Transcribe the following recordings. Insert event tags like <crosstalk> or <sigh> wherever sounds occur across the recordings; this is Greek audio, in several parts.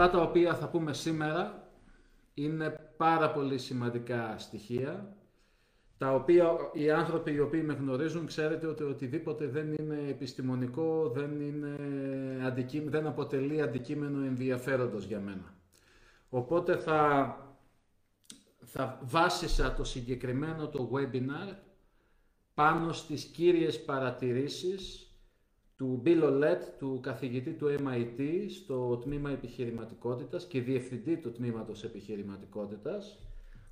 Αυτά τα οποία θα πούμε σήμερα είναι πάρα πολύ σημαντικά στοιχεία τα οποία οι άνθρωποι οι οποίοι με γνωρίζουν ξέρετε ότι οτιδήποτε δεν είναι επιστημονικό δεν, είναι δεν αποτελεί αντικείμενο ενδιαφέροντος για μένα. Οπότε θα, θα βάσισα το συγκεκριμένο το webinar πάνω στις κύριες παρατηρήσεις του Bill Olet, του καθηγητή του MIT στο τμήμα επιχειρηματικότητας και διευθυντή του τμήματος επιχειρηματικότητας,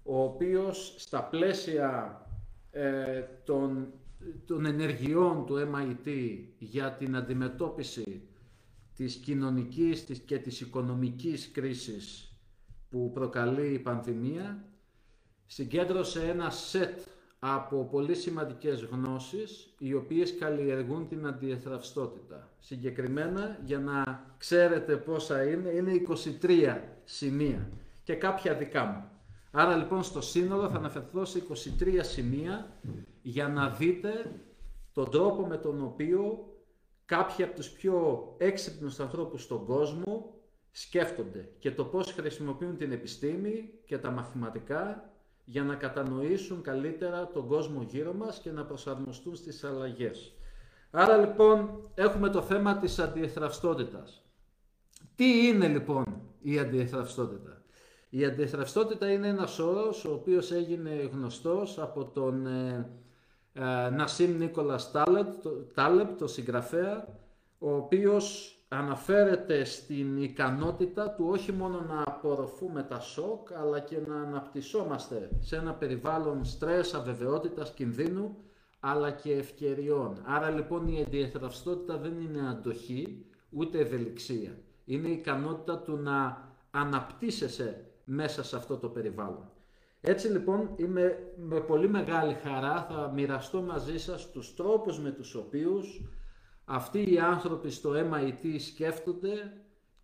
ο οποίος στα πλαίσια ε, των, των ενεργειών του MIT για την αντιμετώπιση της κοινωνικής και της οικονομικής κρίσης που προκαλεί η πανδημία, συγκέντρωσε ένα σετ από πολύ σημαντικές γνώσεις οι οποίες καλλιεργούν την αντιεθραυστότητα. Συγκεκριμένα, για να ξέρετε πόσα είναι, είναι 23 σημεία και κάποια δικά μου. Άρα λοιπόν στο σύνολο θα αναφερθώ σε 23 σημεία για να δείτε τον τρόπο με τον οποίο κάποιοι από τους πιο έξυπνους ανθρώπους στον κόσμο σκέφτονται και το πώς χρησιμοποιούν την επιστήμη και τα μαθηματικά για να κατανοήσουν καλύτερα τον κόσμο γύρω μας και να προσαρμοστούν στις αλλαγές. Άρα λοιπόν έχουμε το θέμα της αντιεθραυστότητας. Τι είναι λοιπόν η αντιεθραυστότητα. Η αντιεθραυστότητα είναι ένας όρος ο οποίος έγινε γνωστός από τον ε, ε, Νασίμ Νίκολας Τάλεπ, το συγγραφέα, ο οποίος αναφέρεται στην ικανότητα του όχι μόνο να απορροφούμε τα σοκ, αλλά και να αναπτυσσόμαστε σε ένα περιβάλλον στρες, αβεβαιότητας, κινδύνου, αλλά και ευκαιριών. Άρα λοιπόν η ενδιαθραυστότητα δεν είναι αντοχή, ούτε ευελιξία. Είναι η ικανότητα του να αναπτύσσεσαι μέσα σε αυτό το περιβάλλον. Έτσι λοιπόν είμαι με πολύ μεγάλη χαρά θα μοιραστώ μαζί σας τους τρόπους με τους οποίους αυτοί οι άνθρωποι στο MIT σκέφτονται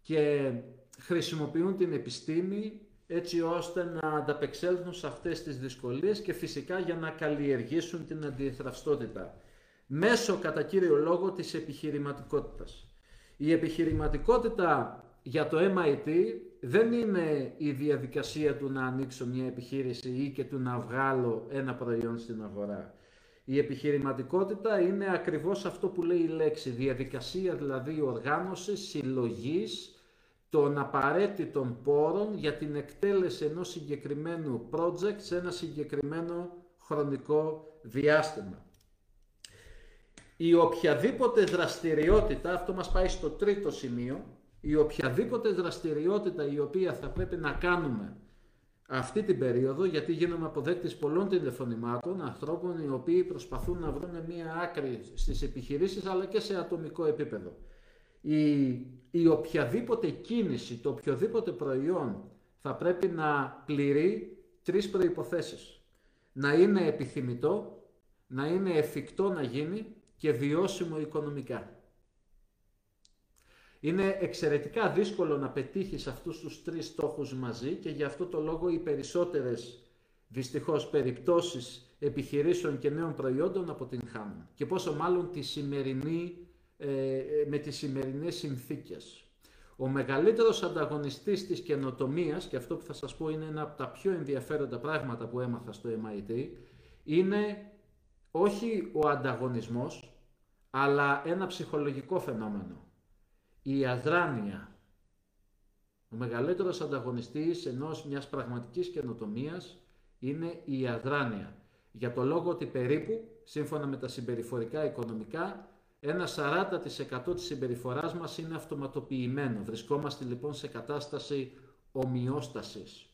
και χρησιμοποιούν την επιστήμη έτσι ώστε να ανταπεξέλθουν σε αυτές τις δυσκολίες και φυσικά για να καλλιεργήσουν την αντιθραυστότητα. Μέσω κατά κύριο λόγο της επιχειρηματικότητας. Η επιχειρηματικότητα για το MIT δεν είναι η διαδικασία του να ανοίξω μια επιχείρηση ή και του να βγάλω ένα προϊόν στην αγορά. Η επιχειρηματικότητα είναι ακριβώς αυτό που λέει η λέξη, διαδικασία δηλαδή οργάνωση συλλογής των απαραίτητων πόρων για την εκτέλεση ενός συγκεκριμένου project σε ένα συγκεκριμένο χρονικό διάστημα. Η οποιαδήποτε δραστηριότητα, αυτό μας πάει στο τρίτο σημείο, η οποιαδήποτε δραστηριότητα η οποία θα πρέπει να κάνουμε αυτή την περίοδο, γιατί γίνομαι αποδέκτης πολλών τηλεφωνημάτων ανθρώπων οι οποίοι προσπαθούν να βρουν μία άκρη στις επιχειρήσεις αλλά και σε ατομικό επίπεδο. Η, η οποιαδήποτε κίνηση, το οποιοδήποτε προϊόν θα πρέπει να πληρεί τρεις προϋποθέσεις. Να είναι επιθυμητό, να είναι εφικτό να γίνει και βιώσιμο οικονομικά. Είναι εξαιρετικά δύσκολο να πετύχεις αυτούς τους τρεις στόχους μαζί και γι' αυτό το λόγο οι περισσότερες δυστυχώς περιπτώσεις επιχειρήσεων και νέων προϊόντων αποτυγχάνουν. Και πόσο μάλλον τη σημερινή, ε, με τις σημερινές συνθήκες. Ο μεγαλύτερος ανταγωνιστής της καινοτομίας, και αυτό που θα σας πω είναι ένα από τα πιο ενδιαφέροντα πράγματα που έμαθα στο MIT, είναι όχι ο ανταγωνισμός, αλλά ένα ψυχολογικό φαινόμενο η αδράνεια. Ο μεγαλύτερος ανταγωνιστής ενός μιας πραγματικής καινοτομίας είναι η αδράνεια. Για το λόγο ότι περίπου, σύμφωνα με τα συμπεριφορικά οικονομικά, ένα 40% της συμπεριφοράς μας είναι αυτοματοποιημένο. Βρισκόμαστε λοιπόν σε κατάσταση ομοιόστασης.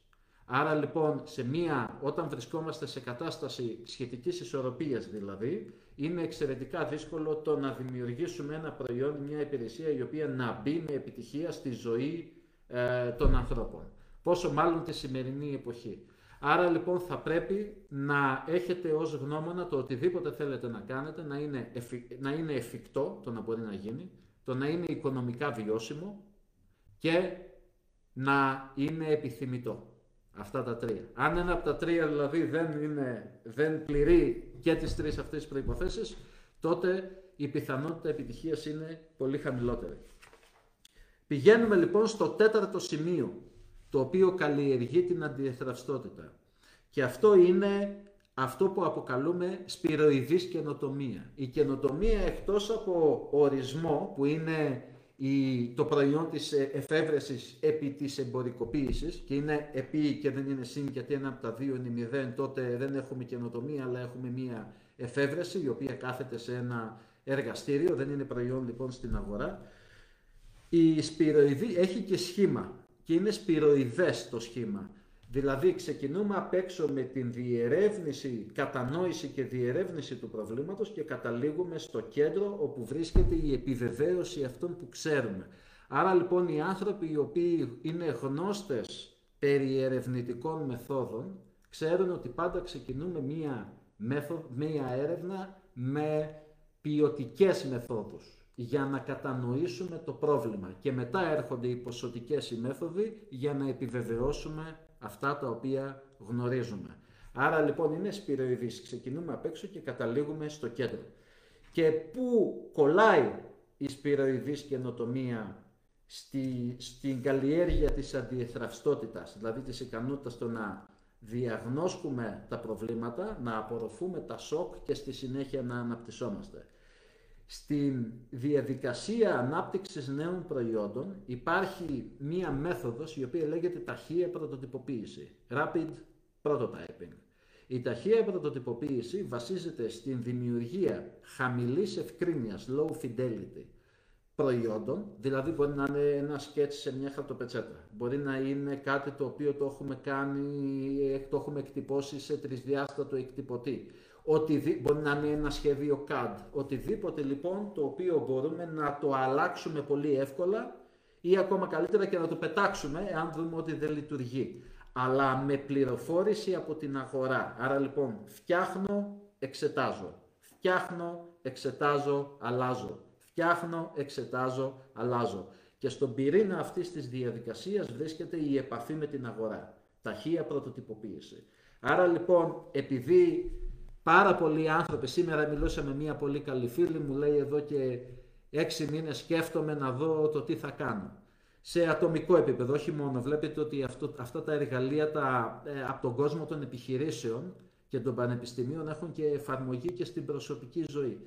Άρα λοιπόν, σε μία, όταν βρισκόμαστε σε κατάσταση σχετικής ισορροπίας δηλαδή, είναι εξαιρετικά δύσκολο το να δημιουργήσουμε ένα προϊόν, μια υπηρεσία η οποία να μπει με επιτυχία στη ζωή ε, των ανθρώπων. Πόσο μάλλον τη σημερινή εποχή. Άρα λοιπόν θα πρέπει να έχετε ως γνώμονα το οτιδήποτε θέλετε να κάνετε να είναι, να είναι εφικτό το να μπορεί να γίνει, το να είναι οικονομικά βιώσιμο και να είναι επιθυμητό. Αυτά τα τρία. Αν ένα από τα τρία δηλαδή δεν, είναι, δεν πληρεί και τις τρεις αυτές τις προϋποθέσεις, τότε η πιθανότητα επιτυχίας είναι πολύ χαμηλότερη. Πηγαίνουμε λοιπόν στο τέταρτο σημείο, το οποίο καλλιεργεί την αντιεθραυστότητα. Και αυτό είναι αυτό που αποκαλούμε σπυροειδής καινοτομία. Η καινοτομία εκτός από ορισμό που είναι η, το προϊόν της εφεύρεσης επί της εμπορικοποίησης και είναι επί και δεν είναι συν γιατί ένα από τα δύο είναι μηδέν, τότε δεν έχουμε καινοτομία αλλά έχουμε μία εφεύρεση η οποία κάθεται σε ένα εργαστήριο, δεν είναι προϊόν λοιπόν στην αγορά. Η σπυροειδή έχει και σχήμα και είναι σπυροειδές το σχήμα. Δηλαδή ξεκινούμε απ' έξω με την διερεύνηση, κατανόηση και διερεύνηση του προβλήματος και καταλήγουμε στο κέντρο όπου βρίσκεται η επιβεβαίωση αυτών που ξέρουμε. Άρα λοιπόν οι άνθρωποι οι οποίοι είναι γνώστες περί ερευνητικών μεθόδων ξέρουν ότι πάντα ξεκινούμε μία, μέθοδο, μία έρευνα με ποιοτικές μεθόδους για να κατανοήσουμε το πρόβλημα και μετά έρχονται οι ποσοτικές οι μέθοδοι για να επιβεβαιώσουμε αυτά τα οποία γνωρίζουμε. Άρα λοιπόν είναι σπυροειδής. Ξεκινούμε απ' έξω και καταλήγουμε στο κέντρο. Και πού κολλάει η σπυροειδής καινοτομία στη, στην καλλιέργεια της αντιεθραυστότητας, δηλαδή της ικανότητας το να διαγνώσκουμε τα προβλήματα, να απορροφούμε τα σοκ και στη συνέχεια να αναπτυσσόμαστε. Στην διαδικασία ανάπτυξης νέων προϊόντων υπάρχει μία μέθοδος η οποία λέγεται ταχεία πρωτοτυποποίηση, rapid prototyping. Η ταχεία πρωτοτυποποίηση βασίζεται στην δημιουργία χαμηλής ευκρίνειας, low fidelity, προϊόντων, δηλαδή μπορεί να είναι ένα σκέτς σε μια χαρτοπετσέτα, μπορεί να είναι κάτι το οποίο το έχουμε κάνει, το έχουμε εκτυπώσει σε τρισδιάστατο εκτυπωτή, Οτι, μπορεί να είναι ένα σχέδιο CAD, οτιδήποτε λοιπόν το οποίο μπορούμε να το αλλάξουμε πολύ εύκολα ή ακόμα καλύτερα και να το πετάξουμε εάν δούμε ότι δεν λειτουργεί. Αλλά με πληροφόρηση από την αγορά. Άρα λοιπόν φτιάχνω, εξετάζω. Φτιάχνω, εξετάζω, αλλάζω. Φτιάχνω, εξετάζω, αλλάζω. Και στον πυρήνα αυτής της διαδικασίας βρίσκεται η επαφή με την αγορά. Ταχεία πρωτοτυποποίηση. Άρα λοιπόν, επειδή πάρα πολλοί άνθρωποι. Σήμερα μιλούσα με μια πολύ καλή φίλη μου, λέει εδώ και έξι μήνες σκέφτομαι να δω το τι θα κάνω. Σε ατομικό επίπεδο, όχι μόνο. Βλέπετε ότι αυτό, αυτά τα εργαλεία τα, ε, από τον κόσμο των επιχειρήσεων και των πανεπιστημίων έχουν και εφαρμογή και στην προσωπική ζωή.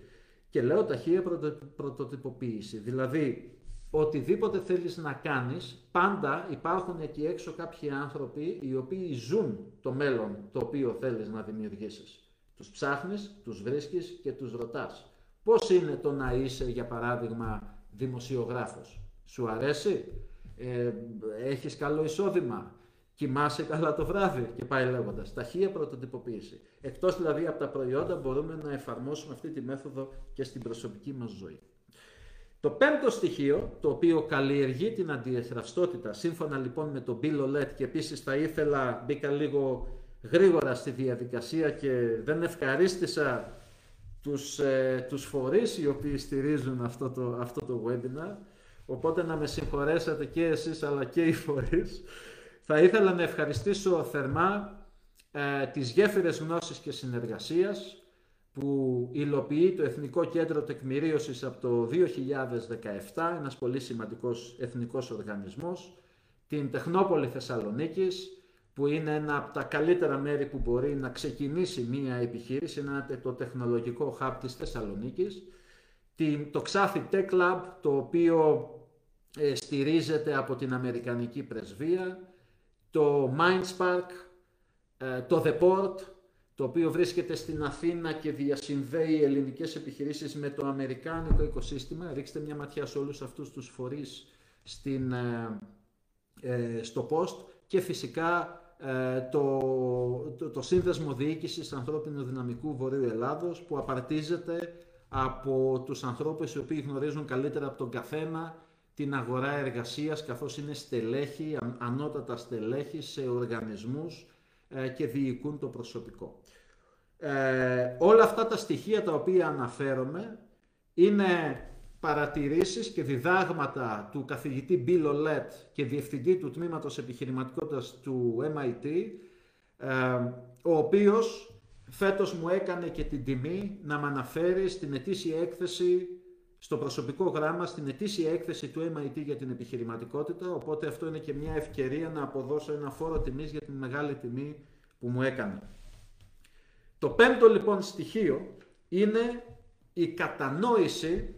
Και λέω ταχεία πρωτο, πρωτοτυποποίηση. Δηλαδή, οτιδήποτε θέλεις να κάνεις, πάντα υπάρχουν εκεί έξω κάποιοι άνθρωποι οι οποίοι ζουν το μέλλον το οποίο θέλεις να δημιουργήσεις. Τους ψάχνεις, τους βρίσκεις και τους ρωτάς. Πώς είναι το να είσαι, για παράδειγμα, δημοσιογράφος; Σου αρέσει, ε, έχεις καλό εισόδημα, κοιμάσαι καλά το βράδυ; Και πάει λέγοντας. Ταχεία πρωτοτυποποίηση. Εκτός δηλαδή από τα προϊόντα μπορούμε να εφαρμόσουμε αυτή τη μέθοδο και στην προσωπική μας ζωή. Το πέμπτο στοιχείο, το οποίο καλλιεργεί την αντιεθραυστότητα, σύμφωνα λοιπόν με τον Bill Olet και επίσης θα ήθελα, μπήκα λίγο γρήγορα στη διαδικασία και δεν ευχαρίστησα τους, ε, τους φορείς οι οποίοι στηρίζουν αυτό το, αυτό το webinar. Οπότε να με συγχωρέσετε και εσείς αλλά και οι φορείς. Θα ήθελα να ευχαριστήσω θερμά ε, τις γέφυρες γνώσης και συνεργασίας που υλοποιεί το Εθνικό Κέντρο Τεκμηρίωσης από το 2017, ένας πολύ σημαντικός εθνικός οργανισμός, την Τεχνόπολη Θεσσαλονίκης, που είναι ένα από τα καλύτερα μέρη που μπορεί να ξεκινήσει μία επιχείρηση, είναι το τεχνολογικό hub της Θεσσαλονίκης, το Ξάφι Tech Lab, το οποίο ε, στηρίζεται από την Αμερικανική Πρεσβεία, το Mindspark, ε, το The Port, το οποίο βρίσκεται στην Αθήνα και διασυνδέει ελληνικές επιχειρήσεις με το αμερικάνικο οικοσύστημα. Ρίξτε μια ματιά σε όλους αυτούς τους φορείς στην, ε, στο post. Και φυσικά ε, το, το, το Σύνδεσμο Διοίκησης Ανθρώπινου Δυναμικού Βορείου Ελλάδος που απαρτίζεται από τους ανθρώπους οι οποίοι γνωρίζουν καλύτερα από τον καθένα την αγορά εργασίας καθώς είναι στελέχη, ανώτατα στελέχη σε οργανισμούς ε, και διοικούν το προσωπικό. Ε, όλα αυτά τα στοιχεία τα οποία αναφέρομαι είναι παρατηρήσεις και διδάγματα του καθηγητή Bill Olet και διευθυντή του τμήματος επιχειρηματικότητας του MIT, ε, ο οποίος φέτος μου έκανε και την τιμή να με αναφέρει στην ετήσια έκθεση στο προσωπικό γράμμα στην ετήσια έκθεση του MIT για την επιχειρηματικότητα, οπότε αυτό είναι και μια ευκαιρία να αποδώσω ένα φόρο τιμής για την μεγάλη τιμή που μου έκανε. Το πέμπτο λοιπόν στοιχείο είναι η κατανόηση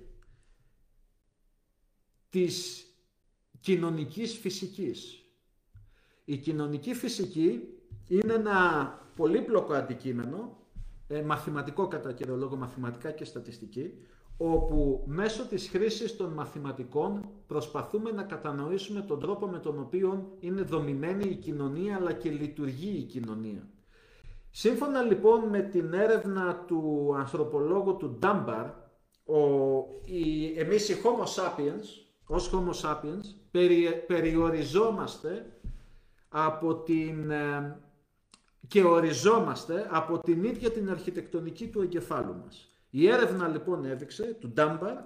της κοινωνικής φυσικής. Η κοινωνική φυσική είναι ένα πολύπλοκο αντικείμενο, ε, μαθηματικό κατά κύριο λόγο, μαθηματικά και στατιστική, όπου μέσω της χρήσης των μαθηματικών προσπαθούμε να κατανοήσουμε τον τρόπο με τον οποίο είναι δομημένη η κοινωνία αλλά και λειτουργεί η κοινωνία. Σύμφωνα λοιπόν με την έρευνα του ανθρωπολόγου του Ντάμπαρ, ο, η, εμείς οι Homo sapiens, ως Homo sapiens, περιοριζόμαστε από την, ε, και οριζόμαστε από την ίδια την αρχιτεκτονική του εγκεφάλου μας. Η έρευνα λοιπόν έδειξε, του Ντάμπαρ,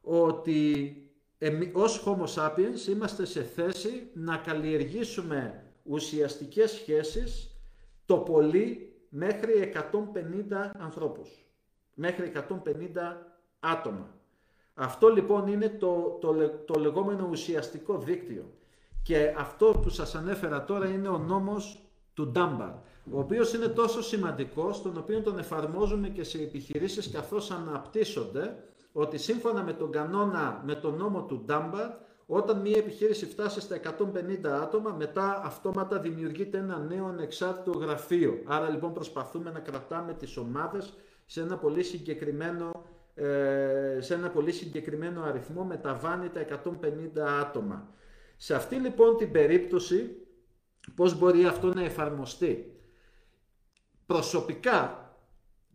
ότι εμείς, ως Homo sapiens είμαστε σε θέση να καλλιεργήσουμε ουσιαστικές σχέσεις το πολύ μέχρι 150 ανθρώπους. Μέχρι 150 άτομα. Αυτό λοιπόν είναι το, το, το λεγόμενο ουσιαστικό δίκτυο. Και αυτό που σας ανέφερα τώρα είναι ο νόμος του Ντάμπαρ, ο οποίος είναι τόσο σημαντικός, τον οποίο τον εφαρμόζουμε και σε επιχειρήσεις καθώς αναπτύσσονται, ότι σύμφωνα με τον κανόνα, με τον νόμο του Ντάμπαρ, όταν μια επιχείρηση φτάσει στα 150 άτομα, μετά αυτόματα δημιουργείται ένα νέο ανεξάρτητο γραφείο. Άρα λοιπόν προσπαθούμε να κρατάμε τις ομάδες σε ένα πολύ συγκεκριμένο, ε, σε ένα πολύ συγκεκριμένο αριθμό, μεταβάνει τα 150 άτομα. Σε αυτή λοιπόν την περίπτωση, πώς μπορεί αυτό να εφαρμοστεί; Προσωπικά,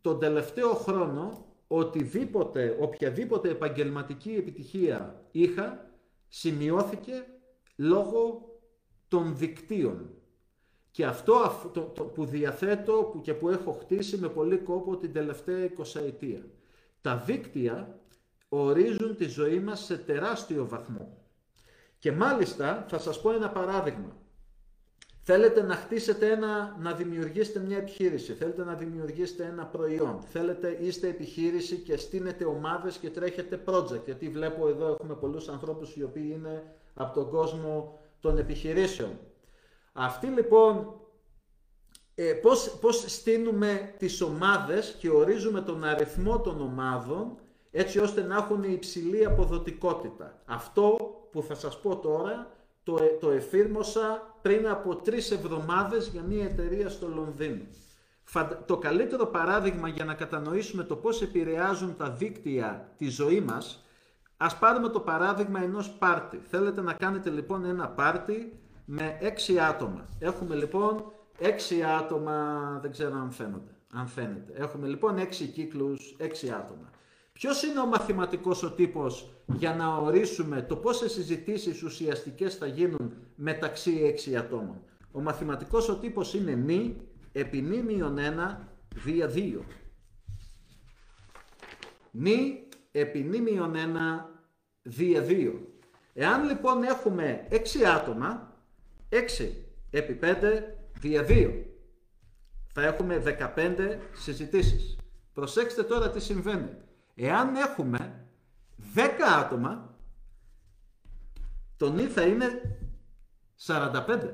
τον τελευταίο χρόνο, οτιδήποτε, οποιαδήποτε επαγγελματική επιτυχία είχα, σημειώθηκε λόγω των δικτύων. Και αυτό που διαθέτω που και που έχω χτίσει με πολύ κόπο την τελευταία 20 ετία. Τα δίκτυα ορίζουν τη ζωή μας σε τεράστιο βαθμό. Και μάλιστα θα σας πω ένα παράδειγμα. Θέλετε να χτίσετε ένα, να δημιουργήσετε μια επιχείρηση, θέλετε να δημιουργήσετε ένα προϊόν, θέλετε, είστε επιχείρηση και στείνετε ομάδες και τρέχετε project, γιατί βλέπω εδώ έχουμε πολλούς ανθρώπους οι οποίοι είναι από τον κόσμο των επιχειρήσεων. Αυτοί λοιπόν, ε, πώς, πώς στείνουμε τις ομάδες και ορίζουμε τον αριθμό των ομάδων, έτσι ώστε να έχουν υψηλή αποδοτικότητα. Αυτό που θα σας πω τώρα το, ε, το εφήρμοσα πριν από τρεις εβδομάδες για μια εταιρεία στο Λονδίνο. Το καλύτερο παράδειγμα για να κατανοήσουμε το πώς επηρεάζουν τα δίκτυα τη ζωή μας, ας πάρουμε το παράδειγμα ενός πάρτι. Θέλετε να κάνετε λοιπόν ένα πάρτι με έξι άτομα. Έχουμε λοιπόν έξι άτομα, δεν ξέρω αν φαίνονται. Αν φαίνεται. Έχουμε λοιπόν έξι κύκλους, έξι άτομα. Ποιος είναι ο μαθηματικός ο τύπος για να ορίσουμε το πόσες συζητήσεις ουσιαστικές θα γίνουν μεταξύ έξι ατόμων; Ο μαθηματικός ο τύπος είναι νη επί νη μείον 1 δια 2. Νη επί νη μείον 1 δια 2. Εάν λοιπόν έχουμε 6 άτομα, 6 επί 5 δια 2. Θα έχουμε 15 συζητήσεις. Προσέξτε τώρα τι συμβαίνει. Εάν έχουμε 10 άτομα, το νη θα είναι 45.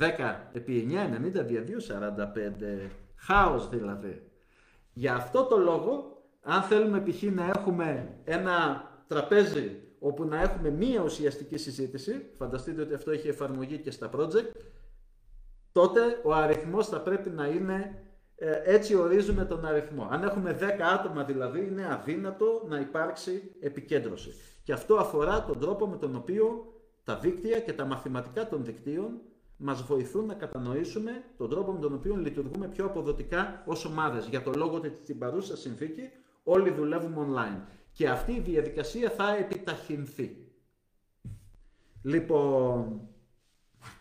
10 επί 9, 90 δια 2, 45. Χάος δηλαδή. Για αυτό το λόγο, αν θέλουμε π.χ. να έχουμε ένα τραπέζι όπου να έχουμε μία ουσιαστική συζήτηση, φανταστείτε ότι αυτό έχει εφαρμογή και στα project, τότε ο αριθμός θα πρέπει να είναι ε, έτσι ορίζουμε τον αριθμό. Αν έχουμε 10 άτομα δηλαδή, είναι αδύνατο να υπάρξει επικέντρωση. Και αυτό αφορά τον τρόπο με τον οποίο τα δίκτυα και τα μαθηματικά των δικτύων μας βοηθούν να κατανοήσουμε τον τρόπο με τον οποίο λειτουργούμε πιο αποδοτικά ως ομάδες. Για το λόγο ότι στην παρούσα συνθήκη όλοι δουλεύουμε online. Και αυτή η διαδικασία θα επιταχυνθεί. Λοιπόν,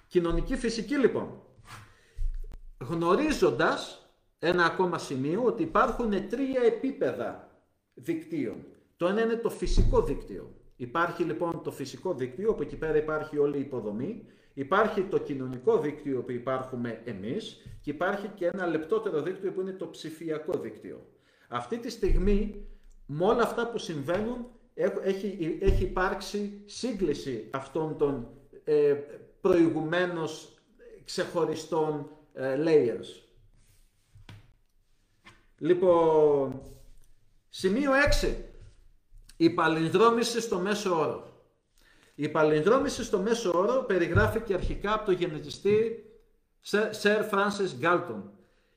κοινωνική φυσική λοιπόν. Γνωρίζοντας ένα ακόμα σημείο ότι υπάρχουν τρία επίπεδα δικτύων. Το ένα είναι το φυσικό δίκτυο. Υπάρχει λοιπόν το φυσικό δίκτυο, που εκεί πέρα υπάρχει όλη η υποδομή. Υπάρχει το κοινωνικό δίκτυο που υπάρχουμε εμείς και υπάρχει και ένα λεπτότερο δίκτυο που είναι το ψηφιακό δίκτυο. Αυτή τη στιγμή Με όλα αυτά που συμβαίνουν έχει, έχει υπάρξει σύγκληση αυτών των ε, προηγουμένως ξεχωριστών ε, layers. Λοιπόν, σημείο 6. Η παλινδρόμηση στο μέσο όρο. Η παλινδρόμηση στο μέσο όρο περιγράφηκε αρχικά από το γενετιστή Sir Francis Galton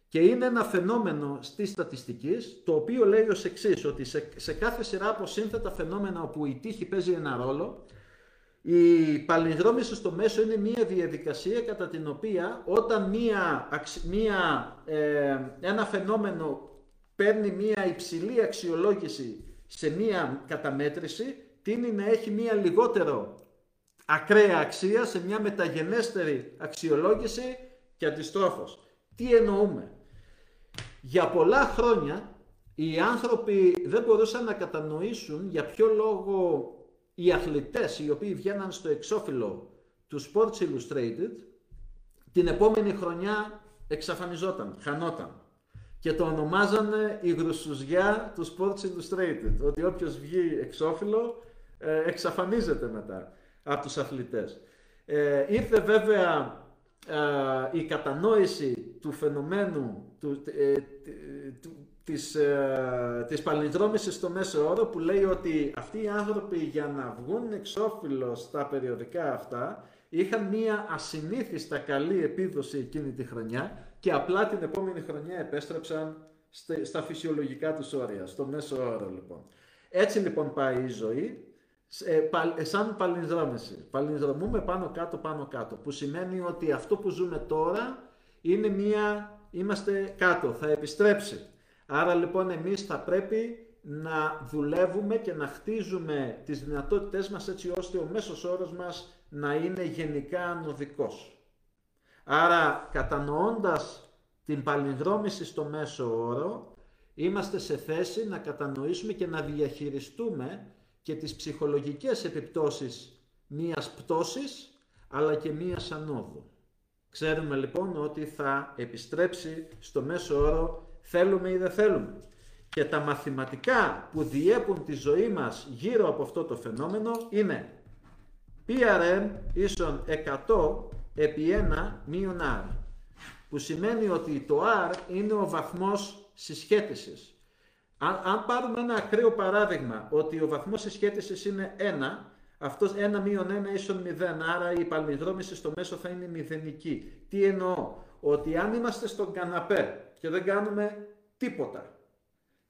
και είναι ένα φαινόμενο στη στατιστική το οποίο λέει ως εξής ότι σε, σε κάθε σειρά από σύνθετα φαινόμενα όπου η τύχη παίζει ένα ρόλο η παλινδρόμηση στο μέσο είναι μια διαδικασία κατά την οποία όταν μια, μια, ε, ένα φαινόμενο παίρνει μια υψηλή αξιολόγηση σε μια καταμέτρηση, τίνει να έχει μια λιγότερο ακραία αξία σε μια μεταγενέστερη αξιολόγηση και αντιστρόφως. Τι εννοούμε; Για πολλά χρόνια οι άνθρωποι δεν μπορούσαν να κατανοήσουν για ποιο λόγο οι αθλητές οι οποίοι βγαίναν στο εξώφυλλο του Sports Illustrated την επόμενη χρονιά εξαφανιζόταν, χανόταν. Και το ονομάζανε η γρουσουζιά του Sports Illustrated, ότι όποιος βγει εξώφυλλο ε, εξαφανίζεται μετά από τους αθλητές. Ε, ήρθε βέβαια ε, η κατανόηση του φαινομένου του, ε, του, της, ε, της παλινδρόμησης στο μέσο όρο που λέει ότι αυτοί οι άνθρωποι για να βγουν εξώφυλλο στα περιοδικά αυτά είχαν μία ασυνήθιστα καλή επίδοση εκείνη τη χρονιά και απλά την επόμενη χρονιά επέστρεψαν στα φυσιολογικά τους όρια, στο μέσο όρο λοιπόν. Έτσι λοιπόν πάει η ζωή, ε, σαν παλινδρόμηση. Παλινδρομούμε πάνω κάτω πάνω κάτω, που σημαίνει ότι αυτό που ζούμε τώρα είναι μία, είμαστε κάτω, θα επιστρέψει. Άρα λοιπόν εμείς θα πρέπει να δουλεύουμε και να χτίζουμε τις δυνατότητές μας έτσι ώστε ο μέσος όρος μας να είναι γενικά ανωδικός. Άρα κατανοώντας την παλινδρόμηση στο μέσο όρο, είμαστε σε θέση να κατανοήσουμε και να διαχειριστούμε και τις ψυχολογικές επιπτώσεις μίας πτώσης, αλλά και μίας ανόδου. Ξέρουμε λοιπόν ότι θα επιστρέψει στο μέσο όρο θέλουμε ή δεν θέλουμε. Και τα μαθηματικά που διέπουν τη ζωή μας γύρω από αυτό το φαινόμενο είναι PRM ίσον 100 επί 1 μείον R, που σημαίνει ότι το R είναι ο βαθμός συσχέτισης. Αν, αν πάρουμε ένα ακραίο παράδειγμα ότι ο βαθμός συσχέτισης είναι 1, αυτός 1 μείον 1 ίσον 0, άρα η παλμιδρόμηση στο μέσο θα είναι μηδενική. Τι εννοώ, ότι αν είμαστε στον καναπέ και δεν κάνουμε τίποτα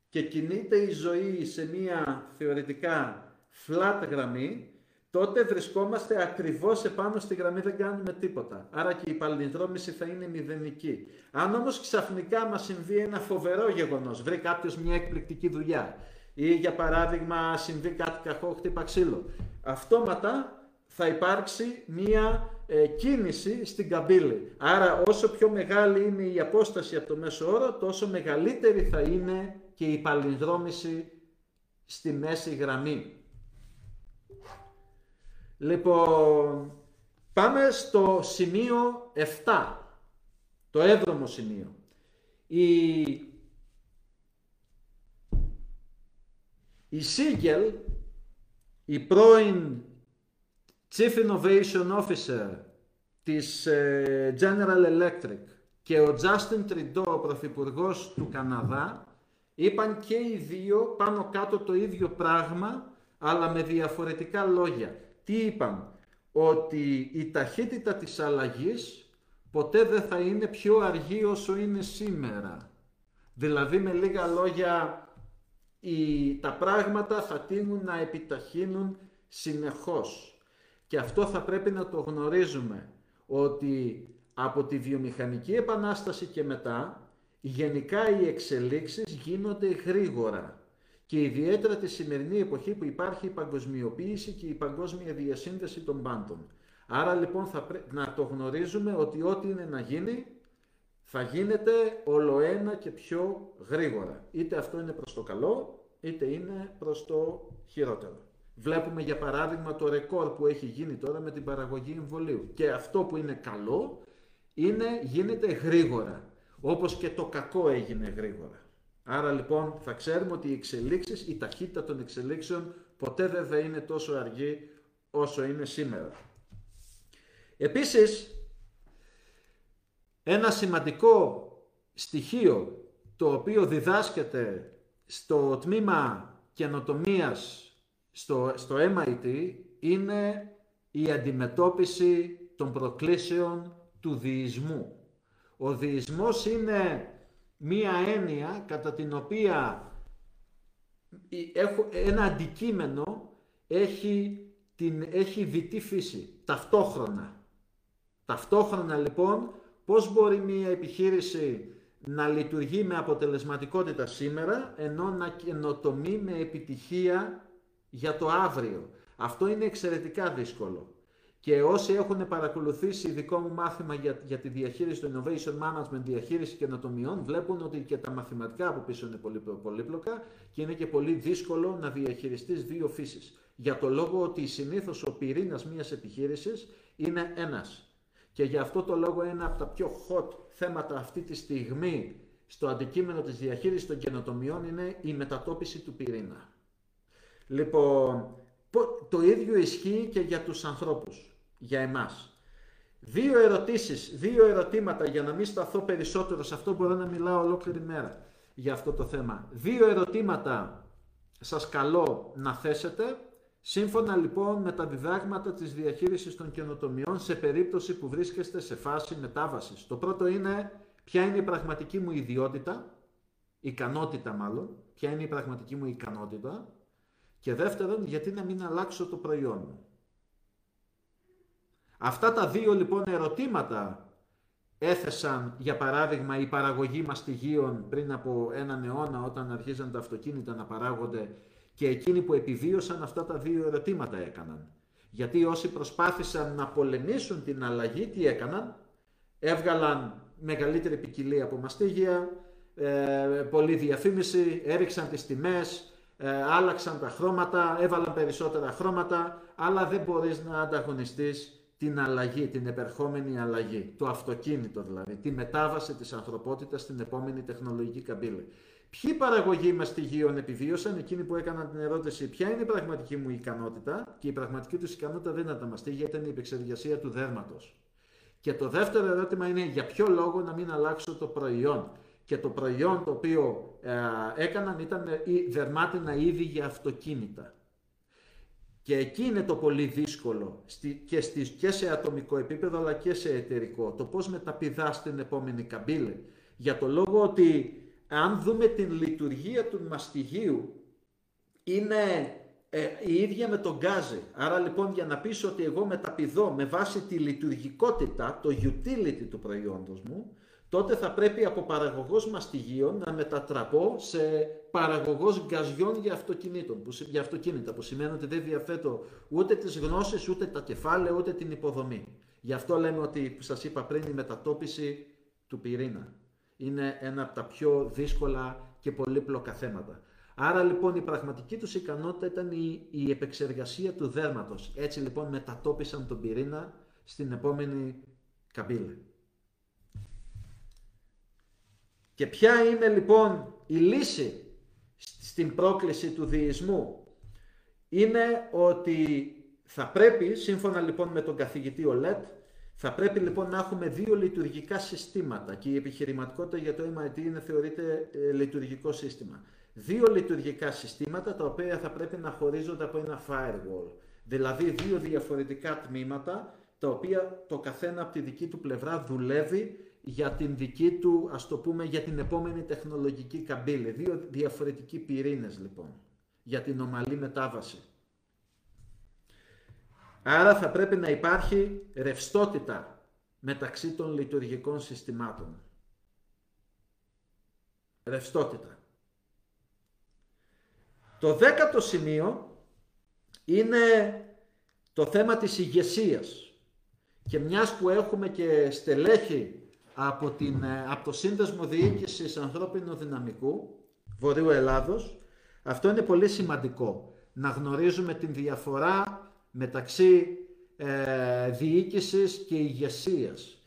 και κινείται η ζωή σε μία θεωρητικά flat γραμμή, τότε βρισκόμαστε ακριβώς επάνω στη γραμμή, δεν κάνουμε τίποτα. Άρα και η παλινδρόμηση θα είναι μηδενική. Αν όμως ξαφνικά μας συμβεί ένα φοβερό γεγονός, βρει κάποιος μια εκπληκτική δουλειά ή για παράδειγμα συμβεί κάτι κακό, χτύπα ξύλο, αυτόματα θα υπάρξει μία ε, κίνηση στην καμπύλη. Άρα όσο πιο μεγάλη είναι η απόσταση από το μέσο όρο, τόσο μεγαλύτερη θα είναι και η παλινδρόμηση στη μέση γραμμή. Λοιπόν, πάμε στο σημείο 7, το έβδομο σημείο. Η, η Σίγκελ, η πρώην Chief Innovation Officer της ε, General Electric και ο Justin Trudeau, ο Πρωθυπουργός του Καναδά, είπαν και οι δύο πάνω κάτω το ίδιο πράγμα, αλλά με διαφορετικά λόγια. Τι είπαν, ότι η ταχύτητα της αλλαγής ποτέ δεν θα είναι πιο αργή όσο είναι σήμερα. Δηλαδή με λίγα λόγια, τα πράγματα θα τείνουν να επιταχύνουν συνεχώς. Και αυτό θα πρέπει να το γνωρίζουμε, ότι από τη βιομηχανική επανάσταση και μετά, γενικά οι εξελίξεις γίνονται γρήγορα. Και ιδιαίτερα τη σημερινή εποχή που υπάρχει η παγκοσμιοποίηση και η παγκόσμια διασύνδεση των πάντων. Άρα λοιπόν θα πρέπει να το γνωρίζουμε ότι ό,τι είναι να γίνει θα γίνεται όλο ένα και πιο γρήγορα. Είτε αυτό είναι προς το καλό, είτε είναι προς το χειρότερο. Βλέπουμε για παράδειγμα το ρεκόρ που έχει γίνει τώρα με την παραγωγή εμβολίου. Και αυτό που είναι καλό είναι, γίνεται γρήγορα. Όπως και το κακό έγινε γρήγορα. Άρα λοιπόν θα ξέρουμε ότι οι εξελίξεις, η ταχύτητα των εξελίξεων ποτέ δεν θα είναι τόσο αργή όσο είναι σήμερα. Επίσης, ένα σημαντικό στοιχείο το οποίο διδάσκεται στο τμήμα καινοτομίας στο, στο MIT είναι η αντιμετώπιση των προκλήσεων του διεισμού. Ο διεισμός είναι μία έννοια κατά την οποία ένα αντικείμενο έχει, την, έχει δυτή φύση, ταυτόχρονα. Ταυτόχρονα λοιπόν πώς μπορεί μία επιχείρηση να λειτουργεί με αποτελεσματικότητα σήμερα ενώ να καινοτομεί με επιτυχία για το αύριο. Αυτό είναι εξαιρετικά δύσκολο. Και όσοι έχουν παρακολουθήσει δικό μου μάθημα για, για τη διαχείριση του innovation management, διαχείριση καινοτομιών, βλέπουν ότι και τα μαθηματικά από πίσω είναι πολύ πολύπλοκα και είναι και πολύ δύσκολο να διαχειριστείς δύο φύσεις. Για το λόγο ότι συνήθως ο πυρήνας μιας επιχείρησης είναι ένας. Και για αυτό το λόγο ένα από τα πιο hot θέματα αυτή τη στιγμή στο αντικείμενο της διαχείρισης των καινοτομιών είναι η μετατόπιση του πυρήνα. Λοιπόν, το ίδιο ισχύει και για τους ανθρώπους για εμάς. Δύο ερωτήσεις, δύο ερωτήματα για να μην σταθώ περισσότερο σε αυτό μπορώ να μιλάω ολόκληρη μέρα για αυτό το θέμα. Δύο ερωτήματα σας καλώ να θέσετε σύμφωνα λοιπόν με τα διδάγματα της διαχείρισης των καινοτομιών σε περίπτωση που βρίσκεστε σε φάση μετάβασης. Το πρώτο είναι ποια είναι η πραγματική μου ιδιότητα, ικανότητα μάλλον, ποια είναι η πραγματική μου ικανότητα και δεύτερον γιατί να μην αλλάξω το προϊόν μου. Αυτά τα δύο λοιπόν ερωτήματα έθεσαν για παράδειγμα η παραγωγή μαστιγίων πριν από έναν αιώνα όταν αρχίζαν τα αυτοκίνητα να παράγονται και εκείνοι που επιβίωσαν αυτά τα δύο ερωτήματα έκαναν. Γιατί όσοι προσπάθησαν να πολεμήσουν την αλλαγή, τι έκαναν, έβγαλαν μεγαλύτερη ποικιλία από μαστίγια, ε, πολλή διαφήμιση, έριξαν τις τιμές, ε, άλλαξαν τα χρώματα, έβαλαν περισσότερα χρώματα, αλλά δεν μπορείς να ανταγωνιστείς την αλλαγή, την επερχόμενη αλλαγή, το αυτοκίνητο δηλαδή, τη μετάβαση της ανθρωπότητας στην επόμενη τεχνολογική καμπύλη. Ποιοι παραγωγοί μαστιγίων επιβίωσαν, εκείνοι που έκαναν την ερώτηση ποια είναι η πραγματική μου ικανότητα και η πραγματική τους ικανότητα δεν ήταν τα μαστίγια, ήταν η επεξεργασία του δέρματος. Και το δεύτερο ερώτημα είναι για ποιο λόγο να μην αλλάξω το προϊόν. Και το προϊόν το οποίο ε, έκαναν ήταν δερμάτινα είδη για αυτοκίνητα. Και εκεί είναι το πολύ δύσκολο και, στις, και σε ατομικό επίπεδο αλλά και σε εταιρικό. Το πώς μεταπηδάς στην επόμενη καμπύλη. Για το λόγο ότι αν δούμε την λειτουργία του μαστιγίου είναι ε, η ίδια με τον γκάζι. Άρα λοιπόν για να πεις ότι εγώ μεταπηδώ με βάση τη λειτουργικότητα, το utility του προϊόντος μου, τότε θα πρέπει από παραγωγός μαστιγίων να μετατραπώ σε παραγωγός γκαζιών για, αυτοκινήτων, που, για αυτοκίνητα, που σημαίνει ότι δεν διαθέτω ούτε τις γνώσεις, ούτε τα κεφάλαια, ούτε την υποδομή. Γι' αυτό λέμε ότι, που σας είπα πριν, η μετατόπιση του πυρήνα. Είναι ένα από τα πιο δύσκολα και πολύπλοκα θέματα. Άρα λοιπόν η πραγματική τους ικανότητα ήταν η, η επεξεργασία του δέρματος. Έτσι λοιπόν μετατόπισαν τον πυρήνα στην επόμενη καμπύλη. Και ποια είναι λοιπόν η λύση στην πρόκληση του διεισμού; Είναι ότι θα πρέπει, σύμφωνα λοιπόν με τον καθηγητή Ολέτ, θα πρέπει λοιπόν να έχουμε δύο λειτουργικά συστήματα και η επιχειρηματικότητα για το MIT είναι, θεωρείται ε, λειτουργικό σύστημα. Δύο λειτουργικά συστήματα τα οποία θα πρέπει να χωρίζονται από ένα firewall. Δηλαδή δύο διαφορετικά τμήματα τα οποία το καθένα από τη δική του πλευρά δουλεύει για την δική του, ας το πούμε, για την επόμενη τεχνολογική καμπύλη. Δύο διαφορετικοί πυρήνες λοιπόν, για την ομαλή μετάβαση. Άρα θα πρέπει να υπάρχει ρευστότητα μεταξύ των λειτουργικών συστημάτων. Ρευστότητα. Το δέκατο σημείο είναι το θέμα της ηγεσίας. Και μιας που έχουμε και στελέχη από, την, ε, από το Σύνδεσμο Διοίκησης Ανθρώπινου Δυναμικού Βορείου Ελλάδος, αυτό είναι πολύ σημαντικό. Να γνωρίζουμε την διαφορά μεταξύ ε, διοίκησης και ηγεσίας.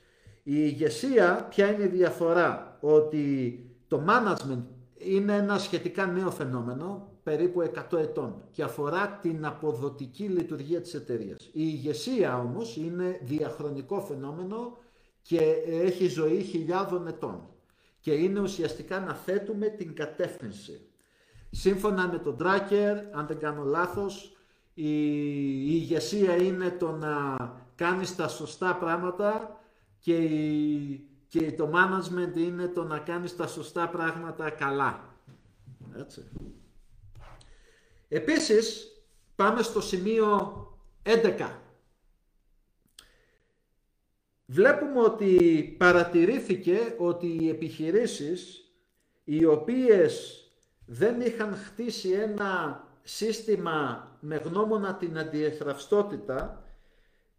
Η ηγεσία, ποια είναι η διαφορά, ότι το management είναι ένα σχετικά νέο φαινόμενο, περίπου 100 ετών και αφορά την αποδοτική λειτουργία της εταιρείας. Η ηγεσία όμως είναι διαχρονικό φαινόμενο και έχει ζωή χιλιάδων ετών και είναι ουσιαστικά να θέτουμε την κατεύθυνση. Σύμφωνα με τον Τράκερ, αν δεν κάνω λάθος, η, ηγεσία είναι το να κάνεις τα σωστά πράγματα και, και το management είναι το να κάνεις τα σωστά πράγματα καλά. Έτσι. Επίσης, πάμε στο σημείο 11. Βλέπουμε ότι παρατηρήθηκε ότι οι επιχειρήσεις οι οποίες δεν είχαν χτίσει ένα σύστημα με γνώμονα την αντιεθραυστότητα,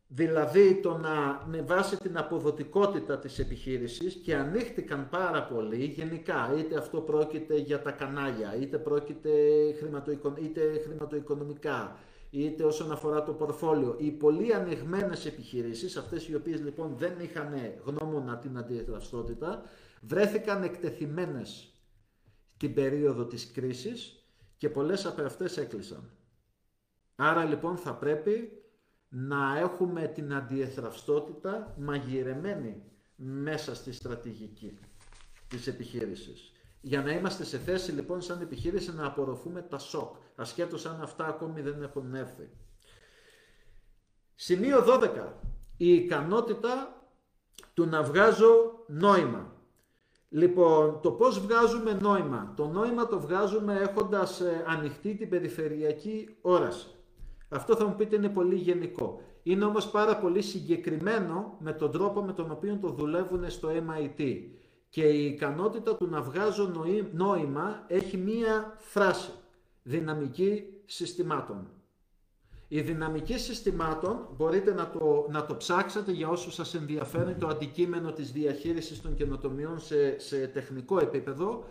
δηλαδή το να με βάση την αποδοτικότητα της επιχείρησης και ανοίχτηκαν πάρα πολύ γενικά, είτε αυτό πρόκειται για τα κανάλια, είτε πρόκειται είτε χρηματοοικονομικά, είτε όσον αφορά το πορφόλιο. Οι πολύ ανοιγμένες επιχειρήσεις, αυτές οι οποίες λοιπόν δεν είχαν γνώμονα την αντιεθραυστότητα, βρέθηκαν εκτεθειμένες την περίοδο της κρίσης και πολλές από αυτές έκλεισαν. Άρα λοιπόν θα πρέπει να έχουμε την αντιεθραυστότητα μαγειρεμένη μέσα στη στρατηγική της επιχείρησης. Για να είμαστε σε θέση λοιπόν σαν επιχείρηση να απορροφούμε τα σοκ, ασχέτως αν αυτά ακόμη δεν έχουν έρθει. Σημείο 12. Η ικανότητα του να βγάζω νόημα. Λοιπόν, το πώς βγάζουμε νόημα. Το νόημα το βγάζουμε έχοντας ε, ανοιχτή την περιφερειακή όραση. Αυτό θα μου πείτε είναι πολύ γενικό. Είναι όμως πάρα πολύ συγκεκριμένο με τον τρόπο με τον οποίο το δουλεύουν στο MIT. Και η ικανότητα του να βγάζω νόημα έχει μία φράση. Δυναμική συστημάτων. Η δυναμική συστημάτων μπορείτε να το, να το ψάξετε για όσους σας ενδιαφέρει το αντικείμενο της διαχείρισης των καινοτομιών σε, σε τεχνικό επίπεδο.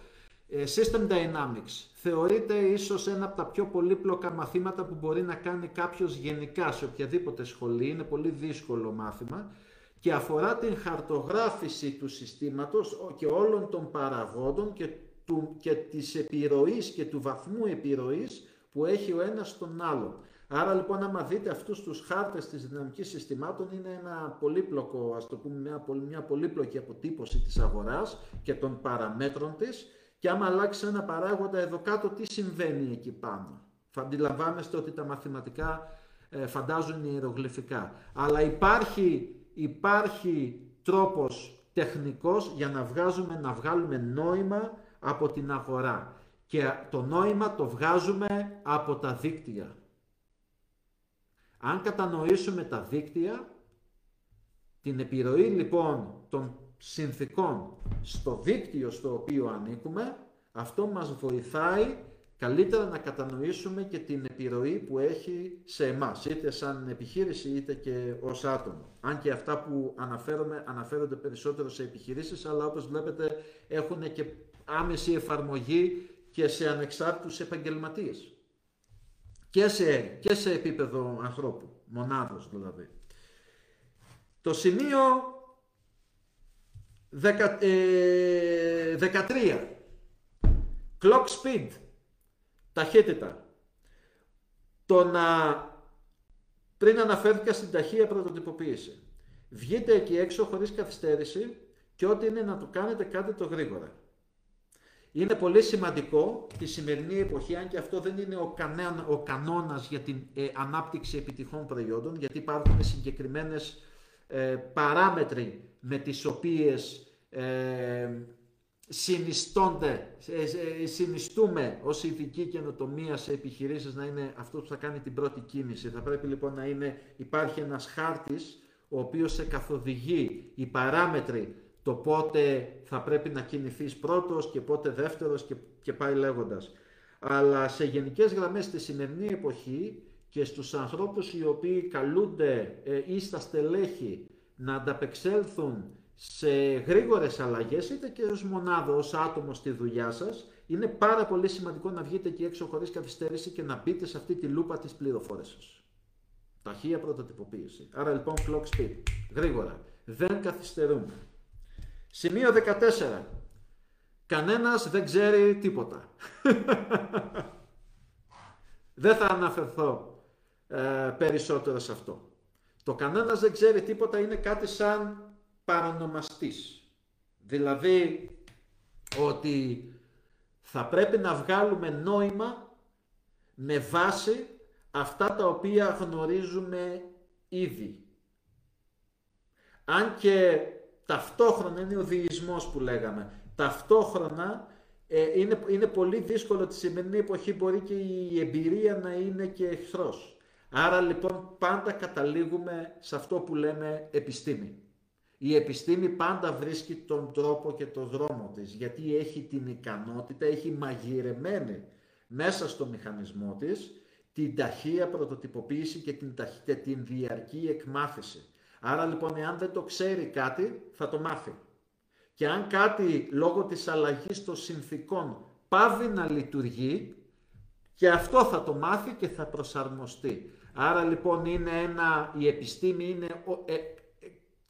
Ε, System Dynamics θεωρείται ίσως ένα από τα πιο πολύπλοκα μαθήματα που μπορεί να κάνει κάποιος γενικά σε οποιαδήποτε σχολή. Είναι πολύ δύσκολο μάθημα και αφορά την χαρτογράφηση του συστήματος και όλων των παραγόντων και, του, και της επιρροής και του βαθμού επιρροής που έχει ο ένας στον άλλο. Άρα λοιπόν άμα δείτε αυτούς τους χάρτες της δυναμικής συστημάτων είναι ένα πολύπλοκο, ας το πούμε μια, μια πολύπλοκη αποτύπωση της αγοράς και των παραμέτρων της και άμα αλλάξει ένα παράγοντα εδώ κάτω τι συμβαίνει εκεί πάνω; Θα αντιλαμβάνεστε ότι τα μαθηματικά ε, φαντάζουν ιερογλυφικά. Αλλά υπάρχει, υπάρχει τρόπος τεχνικός για να βγάζουμε, να βγάλουμε νόημα από την αγορά. Και το νόημα το βγάζουμε από τα δίκτυα. Αν κατανοήσουμε τα δίκτυα, την επιρροή λοιπόν των συνθήκων στο δίκτυο στο οποίο ανήκουμε, αυτό μας βοηθάει καλύτερα να κατανοήσουμε και την επιρροή που έχει σε εμάς, είτε σαν επιχείρηση είτε και ως άτομο. Αν και αυτά που αναφέρομαι αναφέρονται περισσότερο σε επιχειρήσεις, αλλά όπως βλέπετε έχουν και άμεση εφαρμογή και σε ανεξάρτητους επαγγελματίες και σε, και σε επίπεδο ανθρώπου, μονάδος δηλαδή. Το σημείο 13. Ε, Clock speed. Ταχύτητα. Το να πριν αναφέρθηκα στην ταχεία πρωτοτυποποίηση. Βγείτε εκεί έξω χωρίς καθυστέρηση και ό,τι είναι να το κάνετε, κάντε το γρήγορα. Είναι πολύ σημαντικό τη σημερινή εποχή, αν και αυτό δεν είναι ο, κανένα, ο κανόνας για την ε, ανάπτυξη επιτυχών προϊόντων, γιατί υπάρχουν συγκεκριμένες ε, παράμετροι με τις οποίες ε, συνιστώνται, ε, συνιστούμε ως ειδική καινοτομία σε επιχειρήσεις να είναι αυτός που θα κάνει την πρώτη κίνηση. Θα πρέπει λοιπόν να είναι, υπάρχει ένας χάρτης ο οποίος σε καθοδηγεί οι παράμετροι το πότε θα πρέπει να κινηθείς πρώτος και πότε δεύτερος και, και πάει λέγοντας. Αλλά σε γενικές γραμμές στη σημερινή εποχή και στους ανθρώπους οι οποίοι καλούνται ε, ή στα στελέχη να ανταπεξέλθουν σε γρήγορες αλλαγές, είτε και ως μονάδα, ως άτομο στη δουλειά σας, είναι πάρα πολύ σημαντικό να βγείτε εκεί έξω χωρίς καθυστέρηση και να μπείτε σε αυτή τη λούπα της πληροφόρησης. Ταχεία πρωτοτυποποίηση. Άρα λοιπόν clock speed. Γρήγορα. Δεν καθυστερούμε. Σημείο 14. Κανένας δεν ξέρει τίποτα. <laughs> δεν θα αναφερθώ ε, περισσότερο σε αυτό. Το κανένας δεν ξέρει τίποτα είναι κάτι σαν παρανομαστής. Δηλαδή ότι θα πρέπει να βγάλουμε νόημα με βάση αυτά τα οποία γνωρίζουμε ήδη. Αν και ταυτόχρονα είναι ο διεισμός που λέγαμε. Ταυτόχρονα ε, είναι, είναι πολύ δύσκολο τη σημερινή εποχή μπορεί και η εμπειρία να είναι και εχθρός. Άρα λοιπόν πάντα καταλήγουμε σε αυτό που λέμε επιστήμη. Η επιστήμη πάντα βρίσκει τον τρόπο και τον δρόμο της, γιατί έχει την ικανότητα, έχει μαγειρεμένη μέσα στο μηχανισμό της την ταχεία πρωτοτυποποίηση και την, και την διαρκή εκμάθηση. Άρα λοιπόν εάν δεν το ξέρει κάτι θα το μάθει. Και αν κάτι λόγω της αλλαγής των συνθήκων πάβει να λειτουργεί και αυτό θα το μάθει και θα προσαρμοστεί. Άρα λοιπόν είναι ένα, η επιστήμη είναι ε,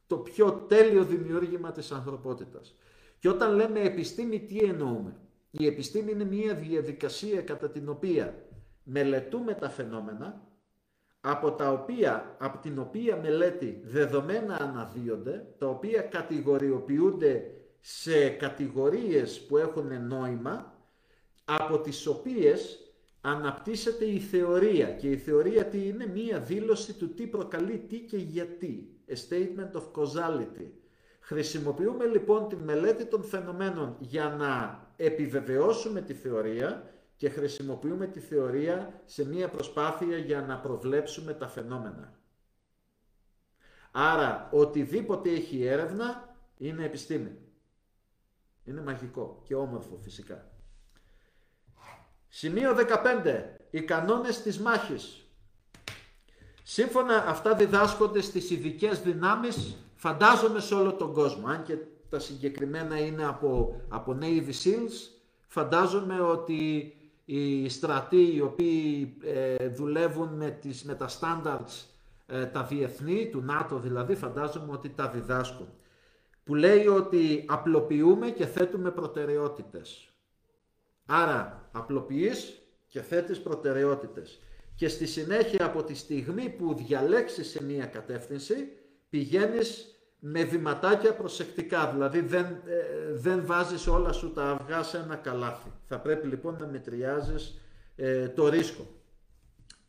το πιο τέλειο δημιούργημα της ανθρωπότητας. Και όταν λέμε επιστήμη τι εννοούμε; Η επιστήμη είναι μια διαδικασία κατά την οποία μελετούμε τα φαινόμενα, από, τα οποία, από την οποία μελέτη δεδομένα αναδύονται, τα οποία κατηγοριοποιούνται σε κατηγορίες που έχουν νόημα, από τις οποίες αναπτύσσεται η θεωρία. Και η θεωρία τι είναι; Μία δήλωση του τι προκαλεί τι και γιατί. A statement of causality. Χρησιμοποιούμε λοιπόν τη μελέτη των φαινομένων για να επιβεβαιώσουμε τη θεωρία και χρησιμοποιούμε τη θεωρία σε μία προσπάθεια για να προβλέψουμε τα φαινόμενα. Άρα, οτιδήποτε έχει έρευνα είναι επιστήμη. Είναι μαγικό και όμορφο φυσικά. Σημείο 15. Οι κανόνες της μάχης. Σύμφωνα αυτά διδάσκονται στις ειδικές δυνάμεις, φαντάζομαι σε όλο τον κόσμο. Αν και τα συγκεκριμένα είναι από, από Navy Seals, φαντάζομαι ότι οι στρατοί οι οποίοι ε, δουλεύουν με, τις, με τα standards ε, τα διεθνή, του ΝΑΤΟ δηλαδή, φαντάζομαι ότι τα διδάσκουν. Που λέει ότι απλοποιούμε και θέτουμε προτεραιότητες. Άρα απλοποιείς και θέτεις προτεραιότητες. Και στη συνέχεια από τη στιγμή που διαλέξεις σε μία κατεύθυνση, πηγαίνεις με βηματάκια προσεκτικά, δηλαδή δεν, ε, δεν βάζεις όλα σου τα αυγά σε ένα καλάθι. Θα πρέπει λοιπόν να μετριάζεις ε, το ρίσκο.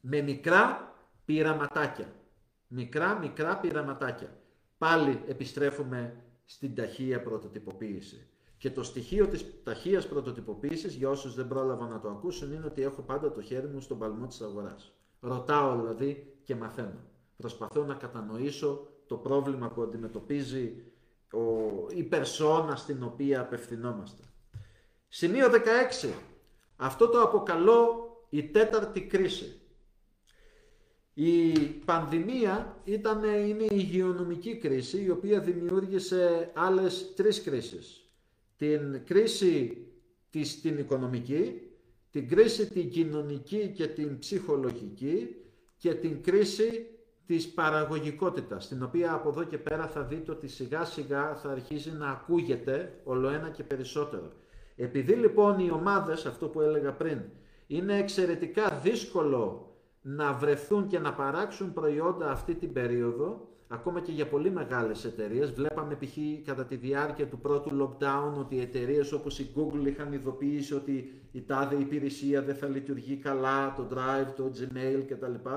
Με μικρά πειραματάκια. Μικρά, μικρά πειραματάκια. Πάλι επιστρέφουμε στην ταχεία πρωτοτυποποίηση. Και το στοιχείο της ταχείας πρωτοτυποποίησης, για όσους δεν πρόλαβαν να το ακούσουν, είναι ότι έχω πάντα το χέρι μου στον παλμό της αγοράς. Ρωτάω δηλαδή και μαθαίνω. Προσπαθώ να κατανοήσω το πρόβλημα που αντιμετωπίζει ο, η περσόνα στην οποία απευθυνόμαστε. Σημείο 16. Αυτό το αποκαλώ η τέταρτη κρίση. Η πανδημία ήταν, είναι η υγειονομική κρίση η οποία δημιούργησε άλλες τρεις κρίσεις. Την κρίση της, την οικονομική, την κρίση την κοινωνική και την ψυχολογική και την κρίση της παραγωγικότητας, την οποία από εδώ και πέρα θα δείτε ότι σιγά σιγά θα αρχίσει να ακούγεται όλο ένα και περισσότερο. Επειδή λοιπόν οι ομάδες, αυτό που έλεγα πριν, είναι εξαιρετικά δύσκολο να βρεθούν και να παράξουν προϊόντα αυτή την περίοδο, ακόμα και για πολύ μεγάλες εταιρείες. Βλέπαμε π.χ. κατά τη διάρκεια του πρώτου lockdown ότι οι εταιρείες όπως η Google είχαν ειδοποιήσει ότι η τάδε υπηρεσία δεν θα λειτουργεί καλά, το Drive, το Gmail κτλ.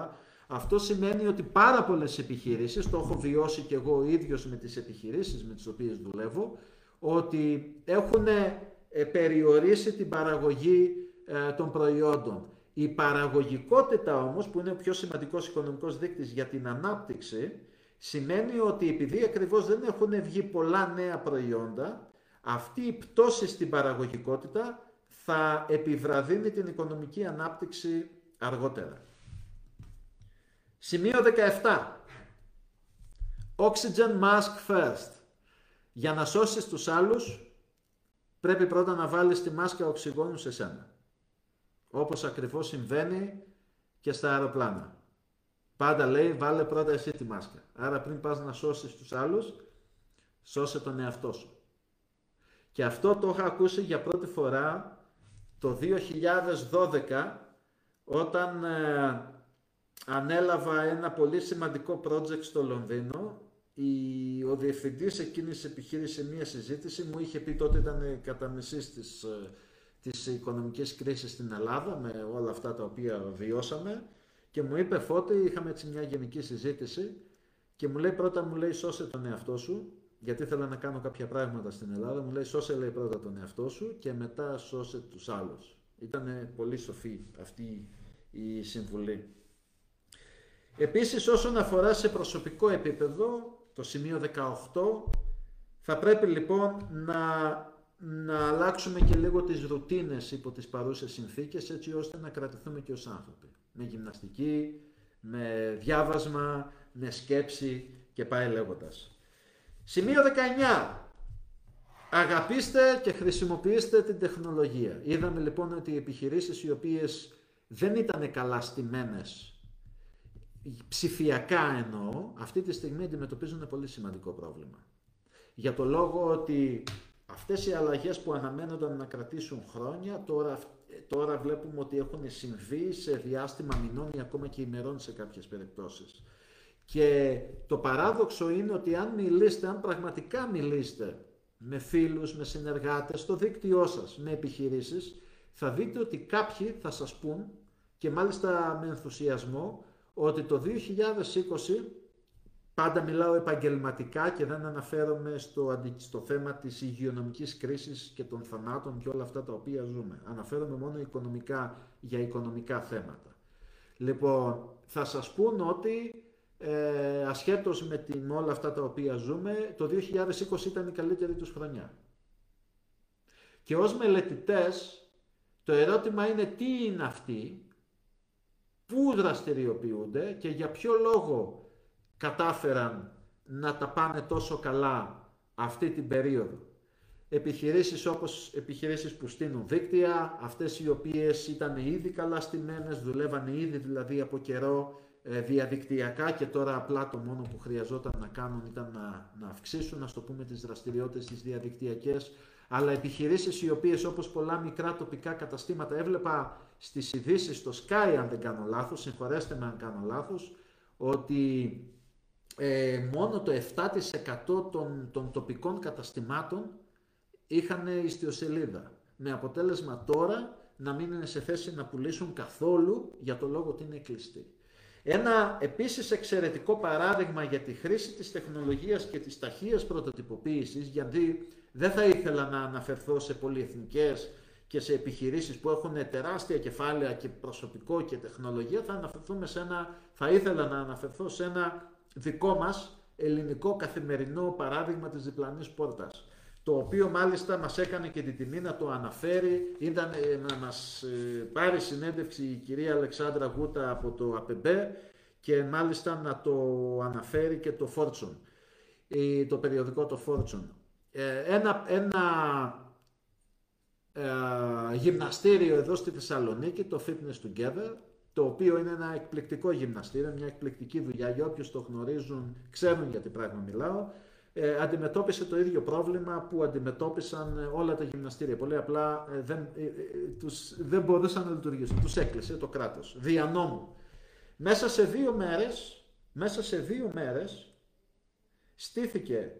Αυτό σημαίνει ότι πάρα πολλές επιχειρήσεις, το έχω βιώσει και εγώ ο ίδιος με τις επιχειρήσεις με τις οποίες δουλεύω, ότι έχουν ε, περιορίσει την παραγωγή ε, των προϊόντων. Η παραγωγικότητα όμως, που είναι ο πιο σημαντικός οικονομικός δείκτης για την ανάπτυξη, σημαίνει ότι επειδή ακριβώς δεν έχουν βγει πολλά νέα προϊόντα, αυτή η πτώση στην παραγωγικότητα θα επιβραδύνει την οικονομική ανάπτυξη αργότερα. Σημείο 17. Oxygen mask first. Για να σώσεις τους άλλους, πρέπει πρώτα να βάλεις τη μάσκα οξυγόνου σε σένα. Όπως ακριβώς συμβαίνει και στα αεροπλάνα. Πάντα λέει βάλε πρώτα εσύ τη μάσκα. Άρα πριν πας να σώσεις τους άλλους, σώσε τον εαυτό σου. Και αυτό το είχα ακούσει για πρώτη φορά το 2012 όταν ε, ανέλαβα ένα πολύ σημαντικό project στο Λονδίνο. Η, ο διευθυντής εκείνης της επιχείρησης σε μια συζήτηση μου είχε πει τότε ήταν κατά μισής της, ε, της οικονομικής κρίσης στην Ελλάδα με όλα αυτά τα οποία βιώσαμε και μου είπε Φώτη, είχαμε έτσι μια γενική συζήτηση και μου λέει πρώτα μου λέει σώσε τον εαυτό σου γιατί ήθελα να κάνω κάποια πράγματα στην Ελλάδα, μου λέει σώσε λέει πρώτα τον εαυτό σου και μετά σώσε τους άλλους. Ήταν πολύ σοφή αυτή η συμβουλή. Επίσης όσον αφορά σε προσωπικό επίπεδο, το σημείο 18, θα πρέπει λοιπόν να, να αλλάξουμε και λίγο τις ρουτίνες υπό τις παρούσες συνθήκες έτσι ώστε να κρατηθούμε και ως άνθρωποι. Με γυμναστική, με διάβασμα, με σκέψη και πάει λέγοντας. Σημείο 19. Αγαπήστε και χρησιμοποιήστε την τεχνολογία. Είδαμε λοιπόν ότι οι επιχειρήσεις οι οποίες δεν ήταν καλά στημένες, ψηφιακά εννοώ, αυτή τη στιγμή αντιμετωπίζουν ένα πολύ σημαντικό πρόβλημα. Για το λόγο ότι αυτές οι αλλαγές που αναμένονταν να κρατήσουν χρόνια, τώρα, τώρα βλέπουμε ότι έχουν συμβεί σε διάστημα μηνών ή ακόμα και ημερών σε κάποιες περιπτώσεις. Και το παράδοξο είναι ότι αν μιλήσετε, αν πραγματικά μιλήσετε με φίλους, με συνεργάτες, στο δίκτυό σας, με επιχειρήσεις, θα δείτε ότι κάποιοι θα σας πούν και μάλιστα με ενθουσιασμό ότι το 2020 πάντα μιλάω επαγγελματικά και δεν αναφέρομαι στο, στο θέμα της υγειονομικής κρίσης και των θανάτων και όλα αυτά τα οποία ζούμε. Αναφέρομαι μόνο οικονομικά για οικονομικά θέματα. Λοιπόν, θα σας πούν ότι ε, ασχέτως με, την, όλα αυτά τα οποία ζούμε, το 2020 ήταν η καλύτερη τους χρονιά. Και ως μελετητές, το ερώτημα είναι τι είναι αυτοί, πού δραστηριοποιούνται και για ποιο λόγο κατάφεραν να τα πάνε τόσο καλά αυτή την περίοδο. Επιχειρήσεις όπως επιχειρήσεις που στείλουν δίκτυα, αυτές οι οποίες ήταν ήδη καλά στημένες, δουλεύαν ήδη δηλαδή από καιρό ε, διαδικτυακά και τώρα απλά το μόνο που χρειαζόταν να κάνουν ήταν να, να αυξήσουν, να το πούμε, τις δραστηριότητες τις διαδικτυακές, αλλά επιχειρήσεις οι οποίες όπως πολλά μικρά τοπικά καταστήματα έβλεπα στις ειδήσεις στο Sky αν δεν κάνω λάθος, συγχωρέστε με αν κάνω λάθος, ότι ε, μόνο το 7% των, των τοπικών καταστημάτων είχαν ιστιοσελίδα. Με αποτέλεσμα τώρα να μην είναι σε θέση να πουλήσουν καθόλου για το λόγο ότι είναι κλειστή. Ένα επίσης εξαιρετικό παράδειγμα για τη χρήση της τεχνολογίας και της ταχείας πρωτοτυποποίησης, γιατί δεν θα ήθελα να αναφερθώ σε πολυεθνικές και σε επιχειρήσεις που έχουν τεράστια κεφάλαια και προσωπικό και τεχνολογία, θα, αναφερθούμε σε ένα, θα ήθελα να αναφερθώ σε ένα δικό μας ελληνικό καθημερινό παράδειγμα της διπλανής πόρτας το οποίο μάλιστα μας έκανε και την τιμή να το αναφέρει, ήταν ε, να μας ε, πάρει συνέντευξη η κυρία Αλεξάνδρα Γούτα από το ΑΠΕΜΠΕ και μάλιστα να το αναφέρει και το Fortune, το περιοδικό το Fortune. Ε, ένα, ένα γυμναστήριο εδώ στη Θεσσαλονίκη, το Fitness Together, το οποίο είναι ένα εκπληκτικό γυμναστήριο, μια εκπληκτική δουλειά, για όποιους το γνωρίζουν, ξέρουν για τι πράγμα μιλάω, ε, αντιμετώπισε το ίδιο πρόβλημα που αντιμετώπισαν ε, όλα τα γυμναστήρια. Πολύ απλά ε, δεν, ε, τους, δεν μπορούσαν να λειτουργήσουν. Τους έκλεισε το κράτος. Δια νόμου. Μέσα σε δύο μέρες, μέσα σε δύο μέρες στήθηκε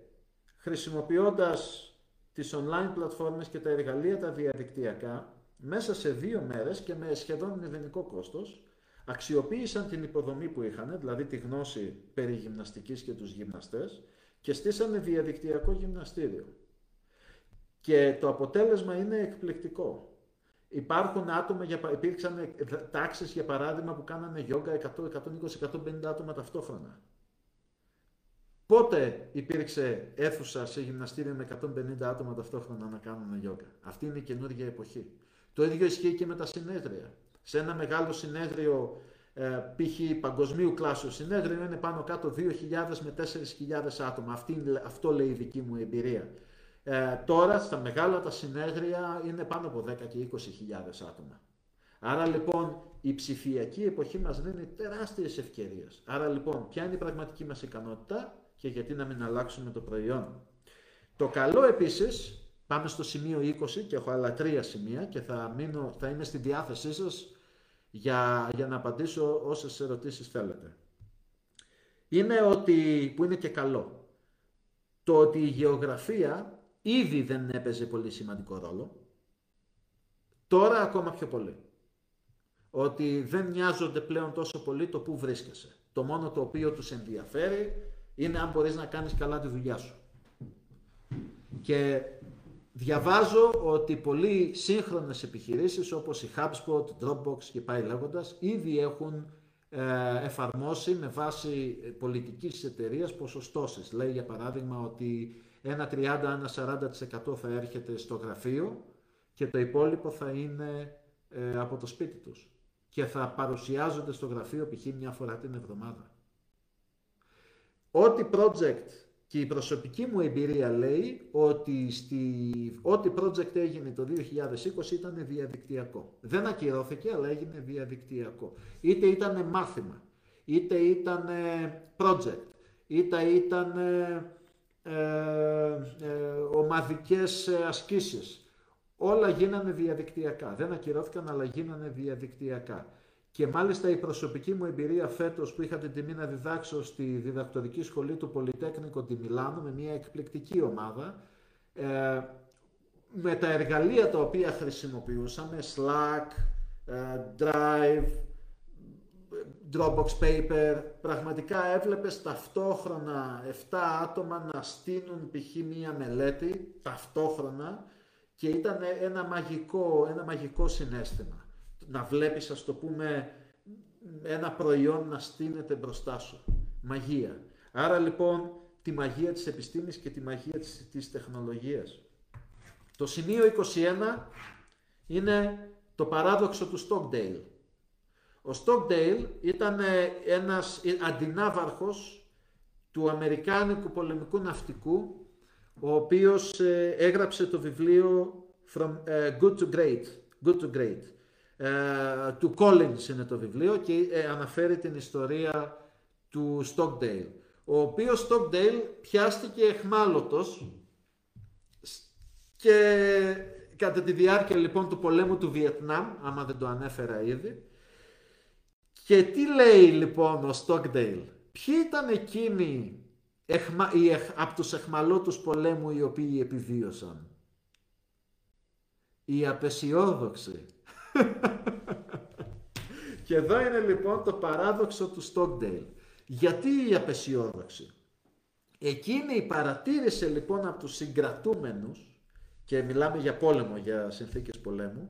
χρησιμοποιώντας τις online πλατφόρμες και τα εργαλεία τα διαδικτυακά μέσα σε δύο μέρες και με σχεδόν μηδενικό κόστος αξιοποίησαν την υποδομή που είχαν, δηλαδή τη γνώση περί γυμναστικής και τους γυμναστές και στήσανε διαδικτυακό γυμναστήριο. Και το αποτέλεσμα είναι εκπληκτικό. Υπάρχουν άτομα, για, υπήρξαν τάξεις για παράδειγμα που κάνανε γιόγκα 100, 120, 150 άτομα ταυτόχρονα. Πότε υπήρξε αίθουσα σε γυμναστήριο με 150 άτομα ταυτόχρονα να κάνουν γιόγκα. Αυτή είναι η καινούργια εποχή. Το ίδιο ισχύει και με τα συνέδρια. Σε ένα μεγάλο συνέδριο ε, π.χ. παγκοσμίου κλάσου συνέδριο είναι πάνω κάτω 2.000 με 4.000 άτομα. Αυτή, αυτό λέει η δική μου εμπειρία. Ε, τώρα στα μεγάλα τα συνέδρια είναι πάνω από 10 και 20.000 άτομα. Άρα λοιπόν η ψηφιακή εποχή μας δίνει τεράστιες ευκαιρίες. Άρα λοιπόν ποια είναι η πραγματική μας ικανότητα; Και γιατί να μην αλλάξουμε το προϊόν. Το καλό επίσης, Πάμε στο σημείο 20 και έχω άλλα τρία σημεία και θα, μείνω, θα είμαι στη διάθεσή σας για, για να απαντήσω όσες ερωτήσεις θέλετε. Είναι ότι, που είναι και καλό, το ότι η γεωγραφία ήδη δεν έπαιζε πολύ σημαντικό ρόλο, τώρα ακόμα πιο πολύ. Ότι δεν νοιάζονται πλέον τόσο πολύ το που βρίσκεσαι. Το μόνο το οποίο τους ενδιαφέρει είναι αν μπορείς να κάνεις καλά τη δουλειά σου. Και διαβάζω ότι πολλοί σύγχρονες επιχειρήσεις όπως η HubSpot, Dropbox και πάει λέγοντας ήδη έχουν ε, εφαρμόσει με βάση πολιτικής εταιρείας ποσοστώσεις. Λέει για παράδειγμα ότι ένα 30, ένα 40% θα έρχεται στο γραφείο και το υπόλοιπο θα είναι ε, από το σπίτι τους και θα παρουσιάζονται στο γραφείο π.χ. μια φορά την εβδομάδα. Ό,τι project και η προσωπική μου εμπειρία λέει ότι στη, ό,τι project έγινε το 2020 ήταν διαδικτυακό. Δεν ακυρώθηκε αλλά έγινε διαδικτυακό. Είτε ήταν μάθημα, είτε ήταν project, είτε ήταν ε, ε, ομαδικές ασκήσεις. Όλα γίνανε διαδικτυακά. Δεν ακυρώθηκαν αλλά γίνανε διαδικτυακά. Και μάλιστα η προσωπική μου εμπειρία φέτος που είχα την τιμή να διδάξω στη διδακτορική σχολή του Πολυτέκνικο τη Μιλάνο με μια εκπληκτική ομάδα, ε, με τα εργαλεία τα οποία χρησιμοποιούσαμε, Slack, ε, Drive, Dropbox Paper, πραγματικά έβλεπες ταυτόχρονα 7 άτομα να στείλουν π.χ. μία μελέτη, ταυτόχρονα, και ήταν ένα μαγικό, ένα μαγικό συνέστημα να βλέπεις, ας το πούμε, ένα προϊόν να στείνεται μπροστά σου. Μαγεία. Άρα λοιπόν τη μαγεία της επιστήμης και τη μαγεία της, της τεχνολογίας. Το σημείο 21 είναι το παράδοξο του Stockdale. Ο Stockdale ήταν ε, ένας αντινάβαρχος του Αμερικάνικου πολεμικού ναυτικού, ο οποίος ε, έγραψε το βιβλίο From ε, Good to Great. Good to Great. Ε, του Collins είναι το βιβλίο και ε, αναφέρει την ιστορία του Stockdale. Ο οποίος Stockdale πιάστηκε εχμάλωτος και κατά τη διάρκεια λοιπόν του πολέμου του Βιετνάμ, άμα δεν το ανέφερα ήδη, και τι λέει λοιπόν ο Stockdale, ποιοι ήταν εκείνοι εχμα, οι, από τους εχμαλώτους πολέμου οι οποίοι επιβίωσαν; Οι απεσιόδοξοι. <laughs> και εδώ είναι λοιπόν το παράδοξο του Stockdale. Γιατί η απεσιόδοξη; Εκείνη η παρατήρησε λοιπόν από τους συγκρατούμενους και μιλάμε για πόλεμο, για συνθήκες πολέμου,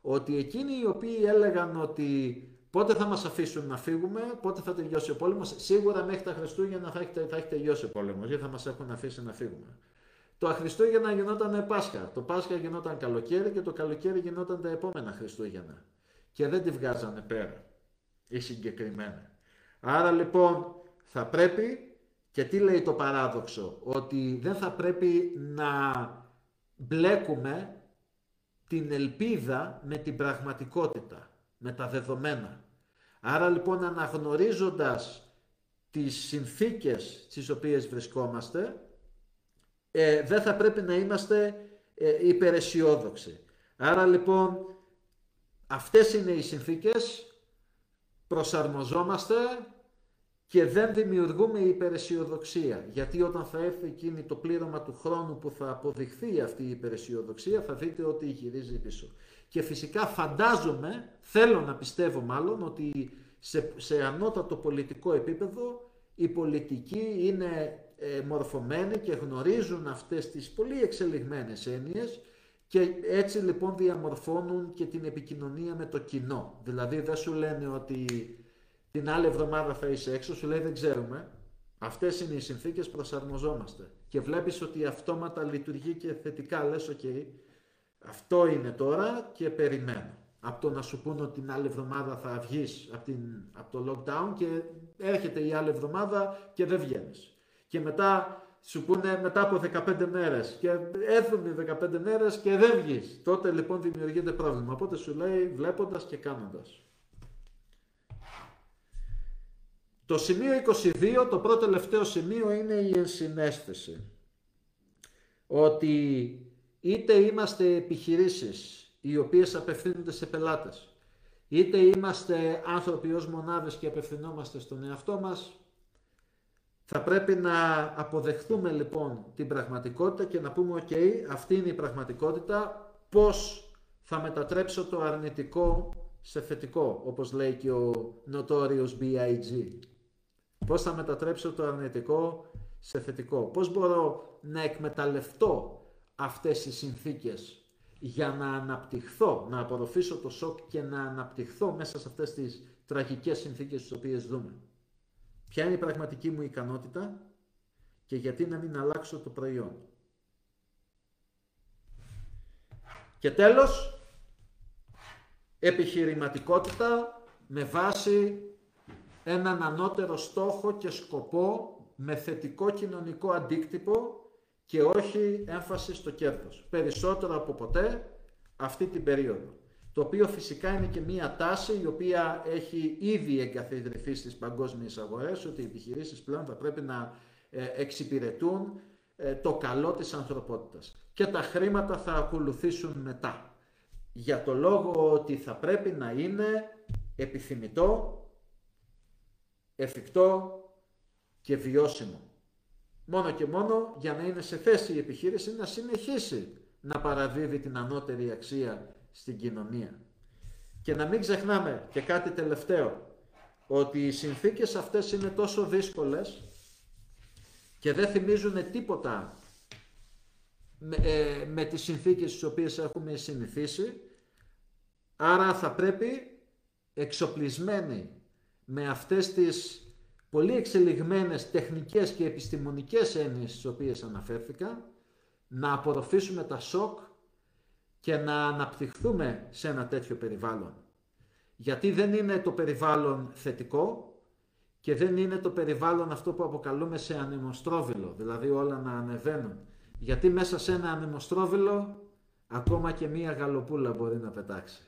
ότι εκείνοι οι οποίοι έλεγαν ότι πότε θα μας αφήσουν να φύγουμε, πότε θα τελειώσει ο πόλεμος, σίγουρα μέχρι τα Χριστούγεννα θα έχει, θα έχει τελειώσει ο πόλεμος, γιατί θα μας έχουν αφήσει να φύγουμε. Το Χριστούγεννα γινόταν Πάσχα. Το Πάσχα γινόταν καλοκαίρι και το καλοκαίρι γινόταν τα επόμενα Χριστούγεννα. Και δεν τη βγάζανε πέρα. Ή συγκεκριμένα. Άρα λοιπόν θα πρέπει, και τι λέει το παράδοξο, ότι δεν θα πρέπει να μπλέκουμε την ελπίδα με την πραγματικότητα, με τα δεδομένα. Άρα λοιπόν αναγνωρίζοντας τις συνθήκες στις οποίες βρισκόμαστε, ε, δεν θα πρέπει να είμαστε ε, υπεραισιόδοξοι. Άρα λοιπόν αυτές είναι οι συνθήκες, προσαρμοζόμαστε και δεν δημιουργούμε υπεραισιοδοξία. Γιατί όταν θα έρθει εκείνη το πλήρωμα του χρόνου που θα αποδειχθεί αυτή η υπεραισιοδοξία θα δείτε ότι γυρίζει πίσω. Και φυσικά φαντάζομαι, θέλω να πιστεύω μάλλον, ότι σε, σε ανώτατο πολιτικό επίπεδο η πολιτική είναι ε, μορφωμένοι και γνωρίζουν αυτές τις πολύ εξελιγμένες έννοιες και έτσι λοιπόν διαμορφώνουν και την επικοινωνία με το κοινό. Δηλαδή δεν σου λένε ότι την άλλη εβδομάδα θα είσαι έξω, σου λέει δεν ξέρουμε. Αυτές είναι οι συνθήκες, προσαρμοζόμαστε. Και βλέπεις ότι αυτόματα λειτουργεί και θετικά, λες ok, αυτό είναι τώρα και περιμένω. Από το να σου πούνε ότι την άλλη εβδομάδα θα βγεις από, από το lockdown και έρχεται η άλλη εβδομάδα και δεν βγαίνεις και μετά σου πούνε μετά από 15 μέρες και έρθουν οι 15 μέρες και δεν βγεις. Τότε λοιπόν δημιουργείται πρόβλημα. Οπότε σου λέει βλέποντας και κάνοντας. Το σημείο 22, το πρώτο τελευταίο σημείο είναι η ενσυναίσθηση. Ότι είτε είμαστε επιχειρήσεις οι οποίες απευθύνονται σε πελάτες, είτε είμαστε άνθρωποι ως μονάδες και απευθυνόμαστε στον εαυτό μας, θα πρέπει να αποδεχθούμε λοιπόν την πραγματικότητα και να πούμε «ΟΚ, αυτή είναι η πραγματικότητα, πώς θα μετατρέψω το αρνητικό σε θετικό», όπως λέει και ο Notorious B.I.G. Πώς θα μετατρέψω το αρνητικό σε θετικό. Πώς μπορώ να εκμεταλλευτώ αυτές τις συνθήκες για να αναπτυχθώ, να απορροφήσω το σοκ και να αναπτυχθώ μέσα σε αυτές τις τραγικές συνθήκες τις οποίες δούμε. Ποια είναι η πραγματική μου ικανότητα και γιατί να μην αλλάξω το προϊόν. Και τέλος, επιχειρηματικότητα με βάση έναν ανώτερο στόχο και σκοπό με θετικό κοινωνικό αντίκτυπο και όχι έμφαση στο κέρδος. Περισσότερο από ποτέ αυτή την περίοδο. Το οποίο φυσικά είναι και μία τάση η οποία έχει ήδη εγκαθιδρυθεί στις παγκόσμιες αγορές ότι οι επιχειρήσεις πλέον θα πρέπει να ε, εξυπηρετούν ε, το καλό της ανθρωπότητας. Και τα χρήματα θα ακολουθήσουν μετά. Για το λόγο ότι θα πρέπει να είναι επιθυμητό, εφικτό και βιώσιμο. Μόνο και μόνο για να είναι σε θέση η επιχείρηση να συνεχίσει να παραδίδει την ανώτερη αξία στην κοινωνία. Και να μην ξεχνάμε και κάτι τελευταίο, ότι οι συνθήκες αυτές είναι τόσο δύσκολες και δεν θυμίζουν τίποτα με, ε, με τις συνθήκες τις οποίες έχουμε συνηθίσει, άρα θα πρέπει εξοπλισμένοι με αυτές τις πολύ εξελιγμένες τεχνικές και επιστημονικές έννοιες στις οποίες αναφέρθηκα, να απορροφήσουμε τα σοκ και να αναπτυχθούμε σε ένα τέτοιο περιβάλλον. Γιατί δεν είναι το περιβάλλον θετικό και δεν είναι το περιβάλλον αυτό που αποκαλούμε σε ανεμοστρόβιλο, δηλαδή όλα να ανεβαίνουν. Γιατί μέσα σε ένα ανεμοστρόβιλο ακόμα και μία γαλοπούλα μπορεί να πετάξει.